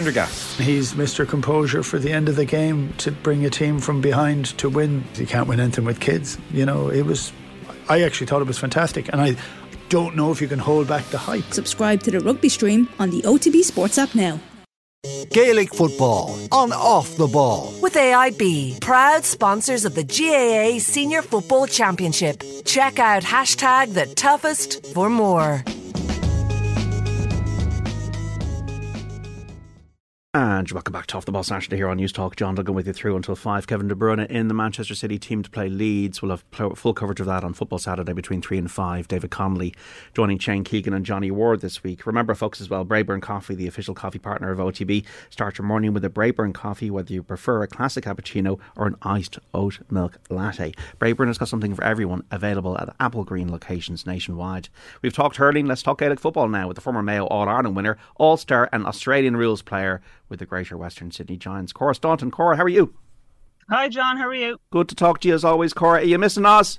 Prendergast. He's Mr. Composure for the end of the game to bring a team from behind to win. You can't win anything with kids. You know, it was. I actually thought it was fantastic, and I don't know if you can hold back the hype. Subscribe to the rugby stream on the OTB Sports app now. Gaelic football on off the ball. With AIB, proud sponsors of the GAA Senior Football Championship. Check out hashtag the toughest for more. And welcome back to Off the Ball Saturday here on Newstalk. John Duggan with you through until 5. Kevin De Bruyne in the Manchester City team to play Leeds. We'll have full coverage of that on Football Saturday between 3 and 5. David Connolly joining Shane Keegan and Johnny Ward this week. Remember, folks, as well, Braeburn Coffee, the official coffee partner of OTB. Start your morning with a Braeburn coffee, whether you prefer a classic cappuccino or an iced oat milk latte. Braeburn has got something for everyone available at Applegreen locations nationwide. We've talked hurling. Let's talk Gaelic football now with the former Mayo All Ireland winner, All Star, and Australian rules player with the Greater Western Sydney Giants. Cora Staunton. Cora, how are you? Hi, John. How are you? Good to talk to you as always, Cora. Are you missing us?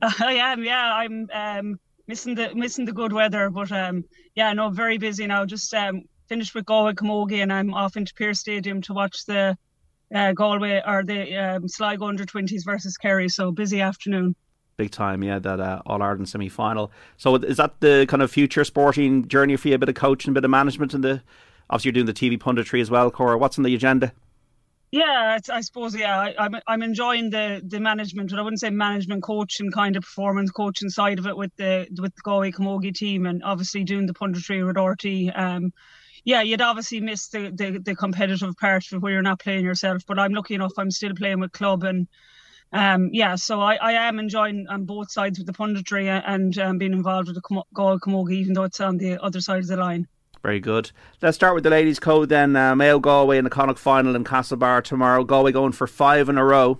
Uh, I am. Yeah, I'm um, missing the missing the good weather, but um, yeah, no, very busy now. Just um, finished with Galway Camogie, and I'm off into Pearse Stadium to watch the uh, Galway or the um, Sligo under twenties versus Kerry. So busy afternoon. Big time, yeah, that uh, All Ireland semi final. So is that the kind of future sporting journey for you? A bit of coaching, a bit of management in the Obviously, you're doing the TV punditry as well, Cora. What's on the agenda? Yeah, I suppose yeah, I, am I'm, I'm enjoying the the management, but I wouldn't say management coaching kind of performance coaching side of it with the with the Galway Camogie team, and obviously doing the punditry with RTÉ. Um, yeah, you'd obviously miss the, the the competitive part where you're not playing yourself, but I'm lucky enough I'm still playing with club and. Um, yeah, so I, I am enjoying on both sides with the punditry and um, being involved with the Galway Camogie, even though it's on the other side of the line. Very good. Let's start with the ladies' code then. Uh, Mayo Galway in the Connacht final in Castlebar tomorrow. Galway going for five in a row.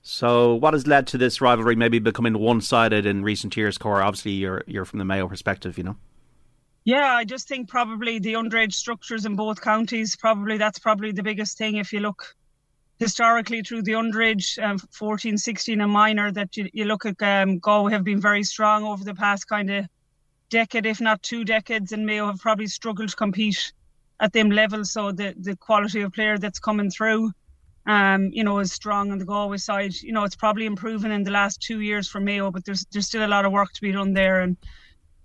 So, what has led to this rivalry maybe becoming one-sided in recent years? Cora, obviously, you're you're from the Mayo perspective, you know. Yeah, I just think probably the underage structures in both counties. Probably that's probably the biggest thing. If you look historically through the underage, um, 14, 16 and minor, that you, you look at um, Galway have been very strong over the past kind of decade, if not two decades, and Mayo have probably struggled to compete at them levels. So the the quality of player that's coming through, um, you know, is strong on the Galway side. You know, it's probably improving in the last two years for Mayo, but there's there's still a lot of work to be done there. And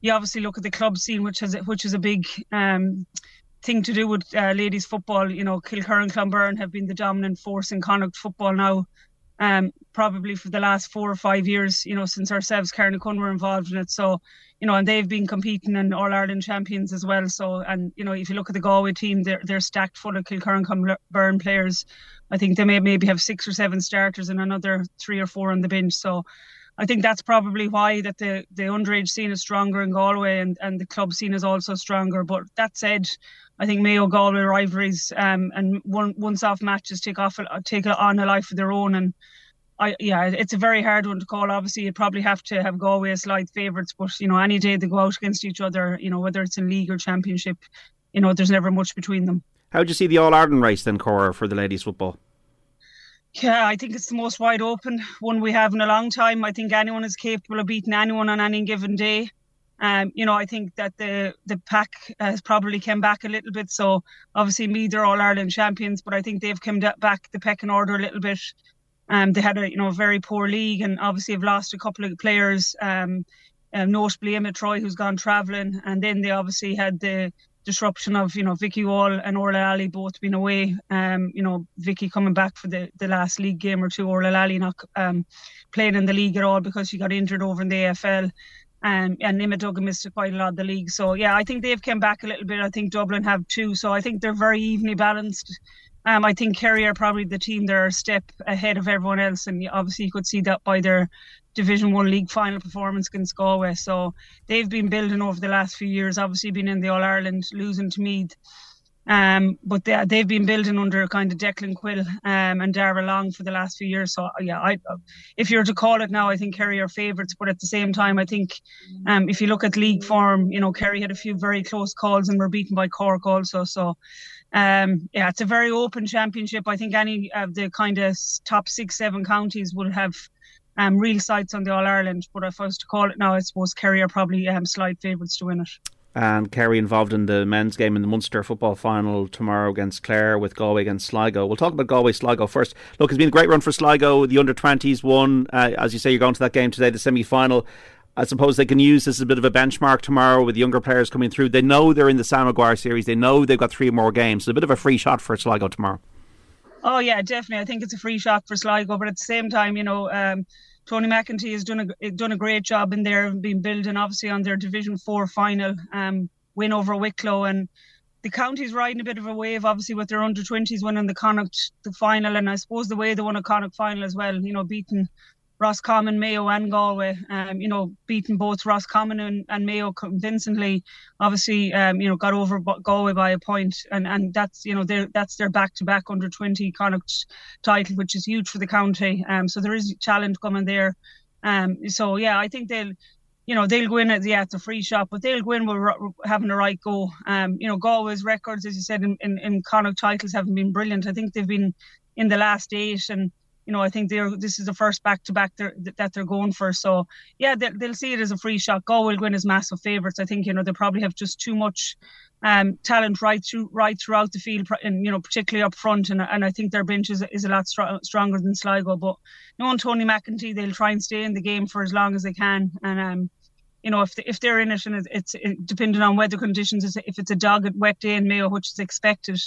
you obviously look at the club scene, which has which is a big um, thing to do with uh, ladies football. You know, Kilkerrin and Clonberne have been the dominant force in Connacht football now. Um, probably for the last four or five years, you know, since ourselves, Carnacon were involved in it. So you know, and they've been competing in All Ireland champions as well. So, and you know, if you look at the Galway team, they're they're stacked full of Kilkerrin Burn players. I think they may maybe have six or seven starters and another three or four on the bench. So, I think that's probably why that the the underage scene is stronger in Galway and and the club scene is also stronger. But that said, I think Mayo Galway rivalries um, and one once off matches take off take on a life of their own and I, yeah, it's a very hard one to call. Obviously, you'd probably have to have Galway as slight favourites, but you know, any day they go out against each other, you know, whether it's in league or championship, you know, there's never much between them. How do you see the All Ireland race then, Cora, for the ladies' football? Yeah, I think it's the most wide open one we have in a long time. I think anyone is capable of beating anyone on any given day. Um, you know, I think that the the pack has probably come back a little bit. So obviously, Meath, they're all Ireland champions, but I think they've come back the pecking order a little bit. Um, they had a you know very poor league, and obviously have lost a couple of players, um, uh, notably Emma Troy, who's gone travelling, and then they obviously had the disruption of you know Vicky Wall and Orla Lally both being away. Um, you know Vicky coming back for the, the last league game or two. Orla Lally not um, playing in the league at all because she got injured over in the AFL. Um, and Duggan missed quite a lot of the league. So yeah, I think they've come back a little bit. I think Dublin have too. So I think they're very evenly balanced. Um, I think Kerry are probably the team that are a step ahead of everyone else, and obviously you could see that by their Division One league final performance against Galway. So they've been building over the last few years. Obviously, been in the All Ireland, losing to Meath. Um, but they, they've been building under kind of Declan Quill um, and Darragh Long for the last few years. So yeah, I, if you were to call it now, I think Kerry are favourites. But at the same time, I think um, if you look at league form, you know Kerry had a few very close calls and were beaten by Cork also. So um, yeah, it's a very open championship. I think any of the kind of top six, seven counties will have um, real sights on the All Ireland. But if I was to call it now, I suppose Kerry are probably um, slight favourites to win it. And Kerry involved in the men's game in the Munster football final tomorrow against Clare with Galway against Sligo. We'll talk about Galway Sligo first. Look, it's been a great run for Sligo. The under 20s won. Uh, as you say, you're going to that game today, the semi final. I suppose they can use this as a bit of a benchmark tomorrow with younger players coming through. They know they're in the Sam Maguire series. They know they've got three more games. So a bit of a free shot for Sligo tomorrow. Oh yeah, definitely. I think it's a free shot for Sligo, but at the same time, you know, um, Tony McEntee has done a done a great job in there, being building obviously on their Division Four final um, win over Wicklow, and the county's riding a bit of a wave, obviously with their under twenties winning the Connacht the final, and I suppose the way they won a Connacht final as well, you know, beating Roscommon, Mayo, and Galway. Um, you know, beating both Roscommon and, and Mayo convincingly. Obviously, um, you know, got over Galway by a point, and and that's you know that's their back to back under twenty Connacht title, which is huge for the county. Um, so there is a challenge coming there. Um, so yeah, I think they'll. You know they'll go in at the it's a free shot, but they'll go in with having a right go. Um, you know Galway's records, as you said, in, in, in Connacht titles haven't been brilliant. I think they've been in the last eight, and you know, I think they're this is the first back to back that they're going for. So yeah, they'll, they'll see it as a free shot. Go will win as massive favourites. I think you know they probably have just too much um, talent right through right throughout the field, and you know particularly up front. And and I think their bench is, is a lot str- stronger than Sligo. But knowing Tony McEntee, they'll try and stay in the game for as long as they can. And um, you know, if if they're in it and it's, it's depending on weather conditions, if it's a dogged wet day in Mayo, which is expected,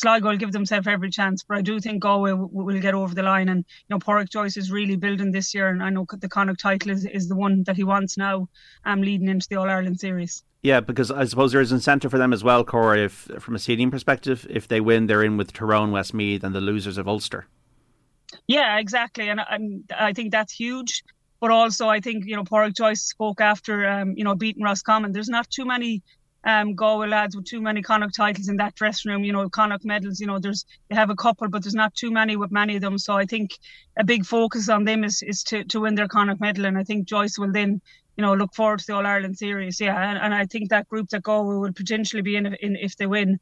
Sligo will give themselves every chance, but I do think Galway will, will get over the line. And you know, Pádraic Joyce is really building this year, and I know the Connacht title is, is the one that he wants now, um, leading into the All Ireland series. Yeah, because I suppose there is incentive for them as well, Cora. If from a seeding perspective, if they win, they're in with Tyrone, Westmeath, and the losers of Ulster. Yeah, exactly, and, and I think that's huge. But also, I think you know, Pádraic Joyce spoke after um, you know beating Roscommon. There's not too many um, Galway lads with too many Connacht titles in that dressing room. You know, Connacht medals. You know, there's they have a couple, but there's not too many with many of them. So I think a big focus on them is is to to win their Connacht medal, and I think Joyce will then you know look forward to the All Ireland series. Yeah, and, and I think that group that Galway will potentially be in, in if they win.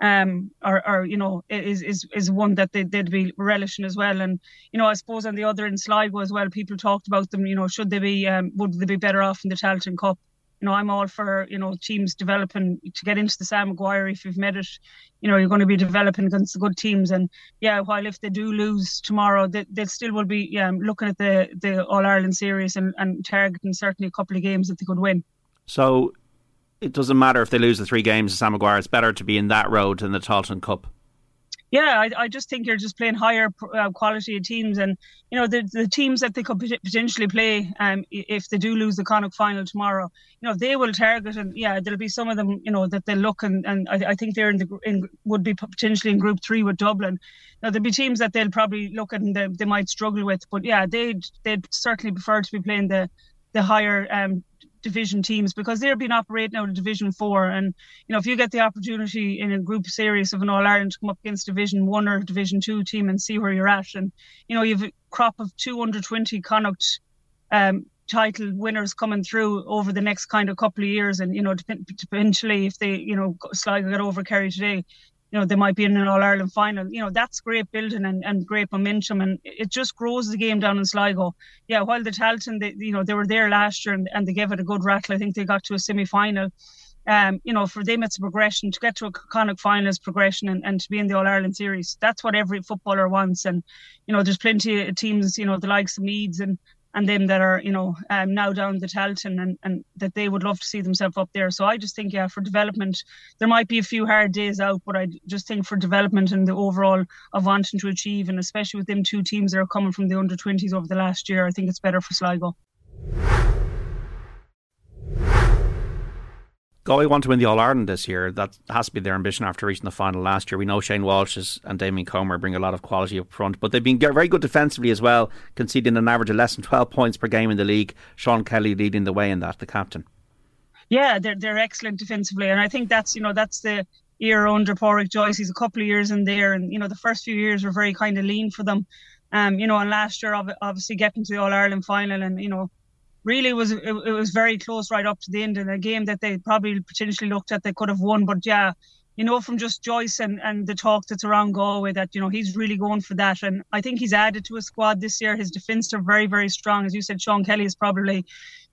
Um, or, or you know, is is is one that they, they'd be relishing as well. And you know, I suppose on the other in Sligo as well, people talked about them. You know, should they be, um, would they be better off in the Tailteann Cup? You know, I'm all for, you know, teams developing to get into the Sam Maguire if you've made it, you know, you're going to be developing against the good teams. And yeah, while if they do lose tomorrow, they, they still will be yeah, looking at the, the All Ireland series and, and targeting certainly a couple of games that they could win. So it doesn't matter if they lose the three games to Sam Maguire, it's better to be in that road than the Tailteann Cup. Yeah, I, I just think you're just playing higher uh, quality of teams, and you know the the teams that they could potentially play, um, if they do lose the Connacht final tomorrow, you know they will target, and yeah, there'll be some of them, you know, that they look and and I, I think they're in the in would be potentially in Group Three with Dublin. Now there'll be teams that they'll probably look at and they, they might struggle with, but yeah, they'd they'd certainly prefer to be playing the the higher um, division teams because they're being operating out of division four. And you know if you get the opportunity in a group series of an all ireland to come up against division one or division two team and see where you're at and you know you've a crop of 220 connacht um, title winners coming through over the next kind of couple of years. And you know potentially if they you know sligo get over kerry today you know they might be in an All Ireland final. You know that's great building and, and great momentum, and it just grows the game down in Sligo. Yeah, while the Tailteann, they you know they were there last year and, and they gave it a good rattle. I think they got to a semi final. Um, you know, for them it's a progression to get to a Connacht final is progression and, and to be in the All Ireland series. That's what every footballer wants. And you know, there's plenty of teams, you know, the likes of Meads and and them that are you know um, now down the Tailteann and, and that they would love to see themselves up there. So I just think yeah for development there might be a few hard days out, but I just think for development and the overall of wanting to achieve and especially with them two teams that are coming from the under 20s over the last year, I think it's better for Sligo. Galway want to win the All Ireland this year. That has to be their ambition after reaching the final last year. We know Shane Walsh and Damien Comer bring a lot of quality up front, but they've been very good defensively as well, conceding an average of less than 12 points per game in the league. Sean Kelly leading the way in that, the captain. Yeah, they're they're excellent defensively, and I think that's you know that's the era under Pádraic Joyce. He's a couple of years in there, and you know the first few years were very kind of lean for them. Um, you know, and last year obviously getting to the All Ireland final, and you know really was it, it was very close right up to the end in a game that they probably potentially looked at they could have won. But yeah, you know, from just Joyce and, and the talk that's around Galway that, you know, he's really going for that. And I think he's added to a squad this year. His defence are very, very strong. As you said, Sean Kelly is probably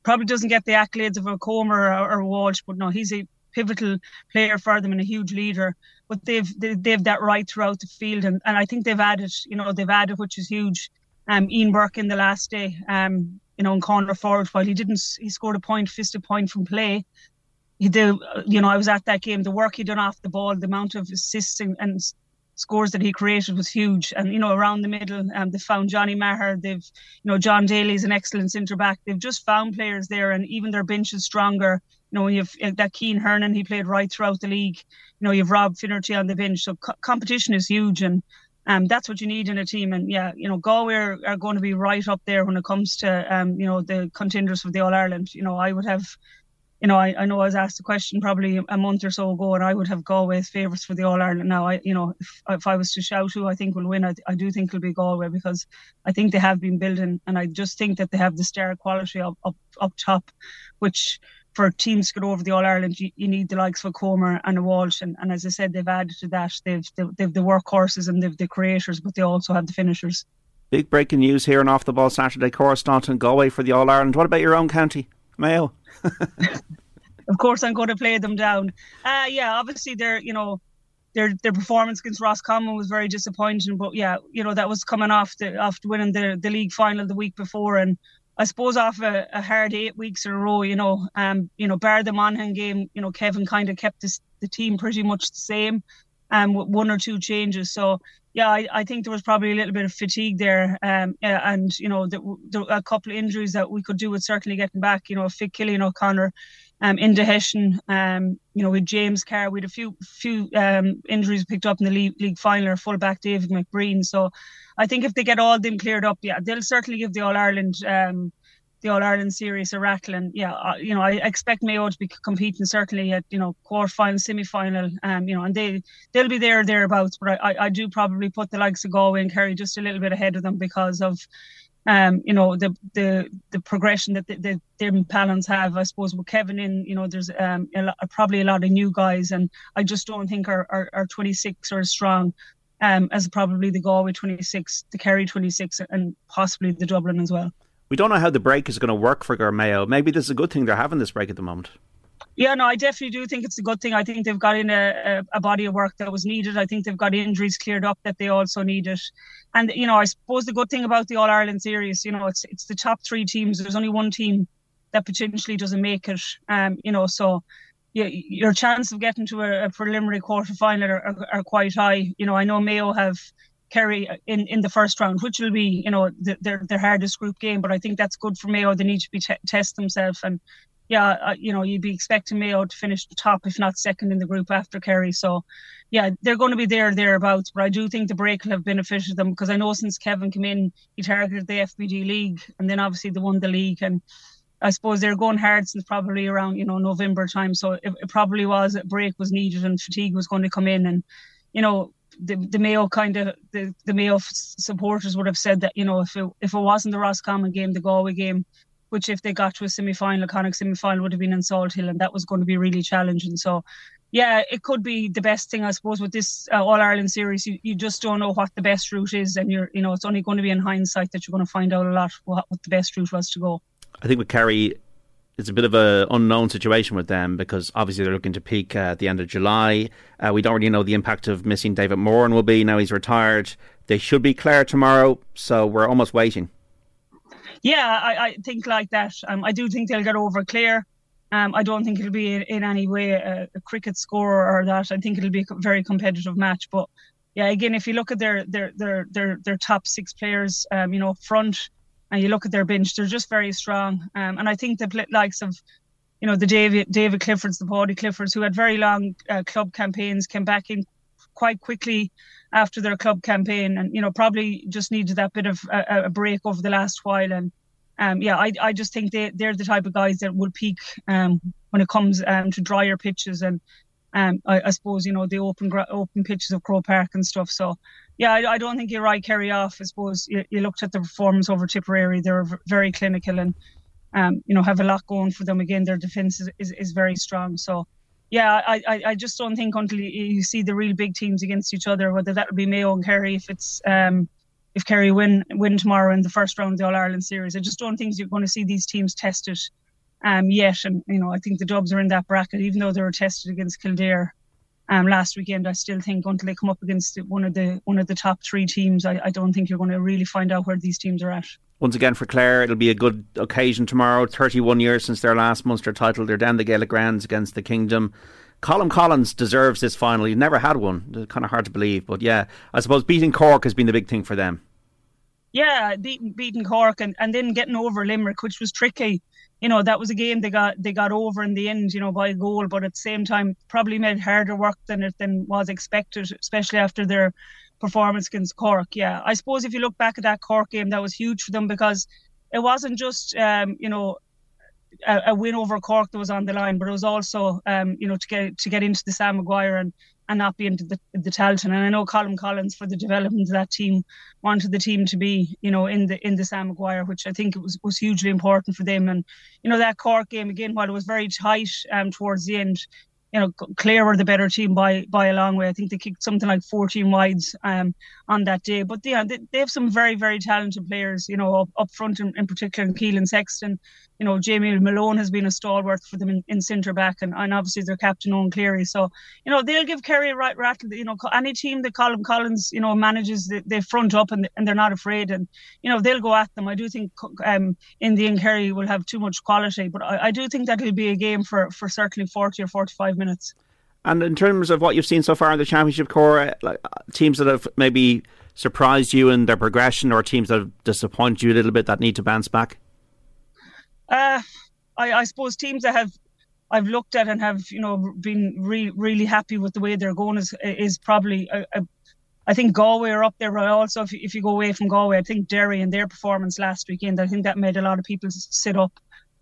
probably doesn't get the accolades of a Comer or, or Walsh, but no, he's a pivotal player for them and a huge leader. But they've they, they've that right throughout the field, and, and I think they've added, you know, they've added which is huge. Um, Ian Burke in the last day, um, you know, in corner forward, while he didn't, he scored a point, fisted a point from play. He did, you know, I was at that game. The work he done off the ball, the amount of assists and, and scores that he created was huge. And you know, around the middle, um, they found Johnny Maher. They've, you know, John Daly's an excellent centre back. They've just found players there, and even their bench is stronger. You know, you've that Cian Hernon. He played right throughout the league. You know, you've Rob Finnerty on the bench. So co- competition is huge, and um, that's what you need in a team. And yeah, you know, Galway are, are going to be right up there when it comes to um, you know, the contenders for the All Ireland. You know, I would have, you know, I, I know I was asked a question probably a month or so ago, and I would have Galway as favourites for the All Ireland. Now, I, you know, if, if I was to shout who I think will win, I, I do think it'll be Galway because I think they have been building, and I just think that they have the star quality up up, up top, which for teams to get over the All Ireland, you, you, need the likes of Comer and a Walsh, and, and as I said, they've added to that. They've they've, they've the workhorses and they've the creators, but they also have the finishers. Big breaking news here on Off the Ball Saturday. Coruscant Galway for the All Ireland. What about your own county, Mayo? of course, I'm going to play them down. Uh, yeah, obviously they're you know their their performance against Roscommon was very disappointing. But yeah, you know that was coming off the after winning the the league final the week before, and I suppose off a, a, hard eight weeks in a row, you know, um, you know, bar the Monaghan game, you know, Kevin kind of kept this, the team pretty much the same, um, with one or two changes. So yeah, I, I think there was probably a little bit of fatigue there, um, and you know, the, the, a couple of injuries that we could do with certainly getting back. You know, Fick Cillian O'Connor, um, in Hessian, um, you know, with James Carr, we had a few few um, injuries picked up in the league, league final. Fullback David McBrien, so I think if they get all them cleared up, yeah, they'll certainly give the All Ireland um, the All Ireland series a rattle. And yeah, uh, you know, I expect Mayo to be competing certainly at you know quarter final, semi final, um, you know, and they they'll be there thereabouts. But I, I do probably put the likes of Galway and Kerry just a little bit ahead of them because of um, you know, the the the progression that the, the them have. I suppose with Kevin in, you know, there's um a lot, probably a lot of new guys, and I just don't think our our, our 26 are as strong um, as probably the Galway 26, the Kerry 26, and possibly the Dublin as well. We don't know how the break is going to work for Mayo. Maybe this is a good thing they're having this break at the moment. Yeah, no, I definitely do think it's a good thing. I think they've got in a, a, body of work that was needed. I think they've got injuries cleared up that they also needed. And, you know, I suppose the good thing about the All Ireland series, you know, it's it's the top three teams. There's only one team that potentially doesn't make it. Um, you know, so yeah, your chance of getting to a, a preliminary quarter final are, are, are, quite high. You know, I know Mayo have Kerry in, in the first round, which will be, you know, the, their their hardest group game. But I think that's good for Mayo. They need to be t- test themselves, and yeah, uh, you know, you'd be expecting Mayo to finish the top, if not second, in the group after Kerry. So, yeah, they're going to be there thereabouts. But I do think the break will have benefited them because I know since Kevin came in, he targeted the FBD league, and then obviously they won the league and I suppose they're going hard since probably around you know November time. So it, it probably was a break was needed and fatigue was going to come in, and you know the the Mayo kind of the the Mayo supporters would have said that you know if it if it wasn't the Roscommon game, the Galway game, which if they got to a semi final, a Connacht semi final would have been in Salthill, and that was going to be really challenging. So. Yeah, it could be the best thing, I suppose, with this uh, All Ireland series. You, you just don't know what the best route is, and you're, you know, it's only going to be in hindsight that you're going to find out a lot what, what the best route was to go. I think with Kerry, it's a bit of an unknown situation with them because obviously they're looking to peak uh, at the end of July. Uh, we don't really know the impact of missing David Moran will be. Now he's retired. They should be Clare tomorrow, so we're almost waiting. Yeah, I, I think like that. Um, I do think they'll get over Clare. Um, I don't think it'll be in, in any way a, a, cricket score or that. I think it'll be a very competitive match. But yeah, again, if you look at their their their their, their top six players, um, you know, front and you look at their bench, they're just very strong. Um, and I think the likes of, you know, the David David Cliffords, the Paudie Cliffords, who had very long uh, club campaigns, came back in quite quickly after their club campaign, and you know probably just needed that bit of a, a break over the last while. And um, yeah, I I just think they they're the type of guys that will peak um, when it comes um, to drier pitches and um, I, I, suppose you know the open open pitches of Croke Park and stuff. So yeah, I, I, don't think you're right, Kerry off. I suppose you, you, looked at the performance over Tipperary; they're very clinical and um, you know have a lot going for them. Again, their defence is, is, is very strong. So yeah, I, I, I just don't think until you see the real big teams against each other, whether that will be Mayo and Kerry, if it's um, if Kerry win win tomorrow in the first round of the All Ireland series, I just don't think you're going to see these teams tested um, yet. And, you know, I think the Dubs are in that bracket, even though they were tested against Kildare um, last weekend. I still think until they come up against one of the one of the top three teams, I, I don't think you're going to really find out where these teams are at. Once again for Clare, it'll be a good occasion tomorrow. 31 years since their last Munster title. They're down the Gaelic grounds against the Kingdom. Colm Collins deserves this final. He's never had one. It's kind of hard to believe, but yeah, I suppose beating Cork has been the big thing for them. Yeah, beating beating Cork and, and then getting over Limerick, which was tricky you know that was a game they got they got over in the end, you know, by a goal. But at the same time, probably made harder work than it than was expected, especially after their performance against Cork. Yeah, I suppose if you look back at that Cork game, that was huge for them because it wasn't just um, you know a, a, win over Cork that was on the line, but it was also um, you know to get to get into the Sam Maguire and and not be into the, the Tailteann. And I know Colm Collins for the development of that team wanted the team to be, you know, in the in the Sam Maguire, which I think it was was hugely important for them. And you know that Cork game again, while it was very tight um, towards the end, you know, Clare were the better team by by a long way. I think they kicked something like 14 wides um, on that day. But yeah, they, they have some very very talented players, you know, up, up front in, in particular, Keelan Sexton. You know, Jamie Malone has been a stalwart for them in, in centre back, and, and obviously their captain Eoin Cleary. So you know they'll give Kerry a right rattle. You know, any team that Colm Collins you know manages, they, they front up and and they're not afraid, and you know they'll go at them. I do think um, the end Kerry will have too much quality, but I, I do think that it'll be a game for for certainly 40 or 45 minutes minutes. And in terms of what you've seen so far in the championship Cora, uh, like uh, teams that have maybe surprised you in their progression, or teams that have disappointed you a little bit that need to bounce back. Uh, I, I suppose teams that have I've looked at and have you know been re- really happy with the way they're going is is probably a, a, I think Galway are up there, but also if, if you go away from Galway, I think Derry and their performance last weekend, I think that made a lot of people sit up.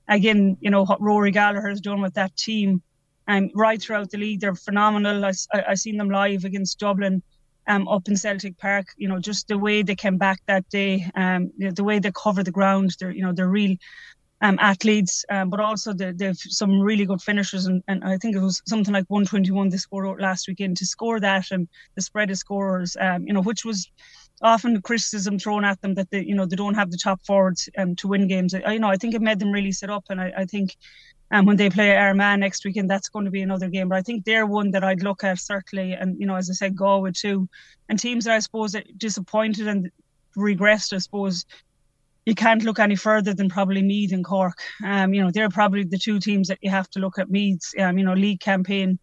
Again, you know what Rory Gallagher has done with that team um, right throughout the league. They're phenomenal. I, I, I seen them live against Dublin. Um, up in Celtic Park, you know, just the way they came back that day, um, you the way they cover the ground, they're, you know, they're real um, athletes, um, but also they, they've some really good finishers, and, and I think it was something like 121 they scored last weekend to score that and the spread of scorers, um, you know, which was often criticism thrown at them that they, you know, they don't have the top forwards um, to win games. I, you know, I think it made them really sit up, and I, I think and when they play Armagh next weekend, that's going to be another game. But I think they're one that I'd look at certainly. And, you know, as I said, Galway too. And teams that I suppose disappointed and regressed, I suppose you can't look any further than probably Meath and Cork. Um, you know, they're probably the two teams that you have to look at. Meath's, um, you know, league campaign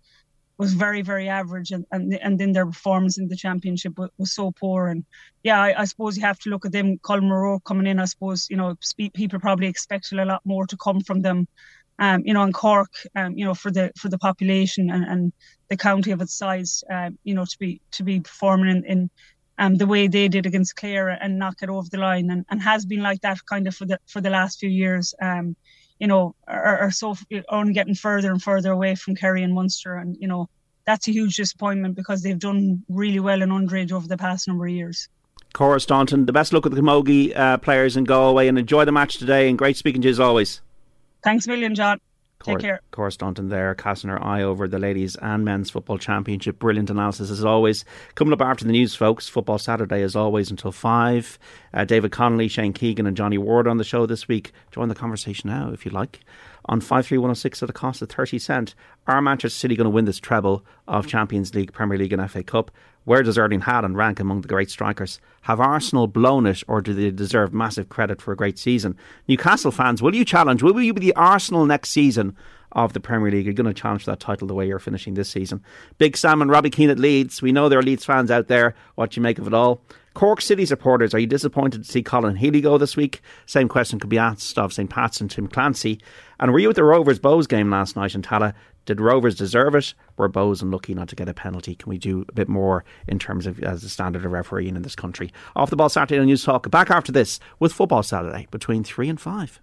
was very, very average, and and, and then their performance in the championship was, was so poor. And yeah, I, I, suppose you have to look at them. Colm O'Rourke coming in, I suppose you know people probably expected a lot more to come from them um, you know, in Cork, um, you know, for the for the population and, and the county of its size, uh, you know, to be to be performing in, in um, the way they did against Clare and knock it over the line, and, and has been like that kind of for the for the last few years. Um, you know, are, are so only getting further and further away from Kerry and Munster, and you know, that's a huge disappointment because they've done really well in underage over the past number of years. Cora Staunton, the best look at the Camogie uh, players in Galway and enjoy the match today. And great speaking to you as always. Thanks a million, John. Take Cor- care. Cora Staunton there, casting her eye over the ladies and men's football championship. Brilliant analysis as always. Coming up after the news, folks. Football Saturday as always until five. Uh, David Connolly, Shane Keegan, and Johnny Ward on the show this week. Join the conversation now if you like. On five three one zero oh six at a cost of thirty cent. Are Manchester City going to win this treble of Champions League, Premier League, and FA Cup? Where does Erling Haaland rank among the great strikers? Have Arsenal blown it, or do they deserve massive credit for a great season? Newcastle fans, will you challenge? Will you be the Arsenal next season? Of the Premier League, you're going to challenge that title the way you're finishing this season. Big Sam and Robbie Keane at Leeds. We know there are Leeds fans out there. What do you make of it all? Cork City supporters, are you disappointed to see Colin Healy go this week? Same question could be asked of St Pat's and Tim Clancy. And were you at the Rovers Bohs game last night in Tallaght? Did Rovers deserve it? Were Bohs unlucky not to get a penalty? Can we do a bit more in terms of as the standard of refereeing in this country? Off the ball Saturday on Newstalk. Back after this with Football Saturday between three and five.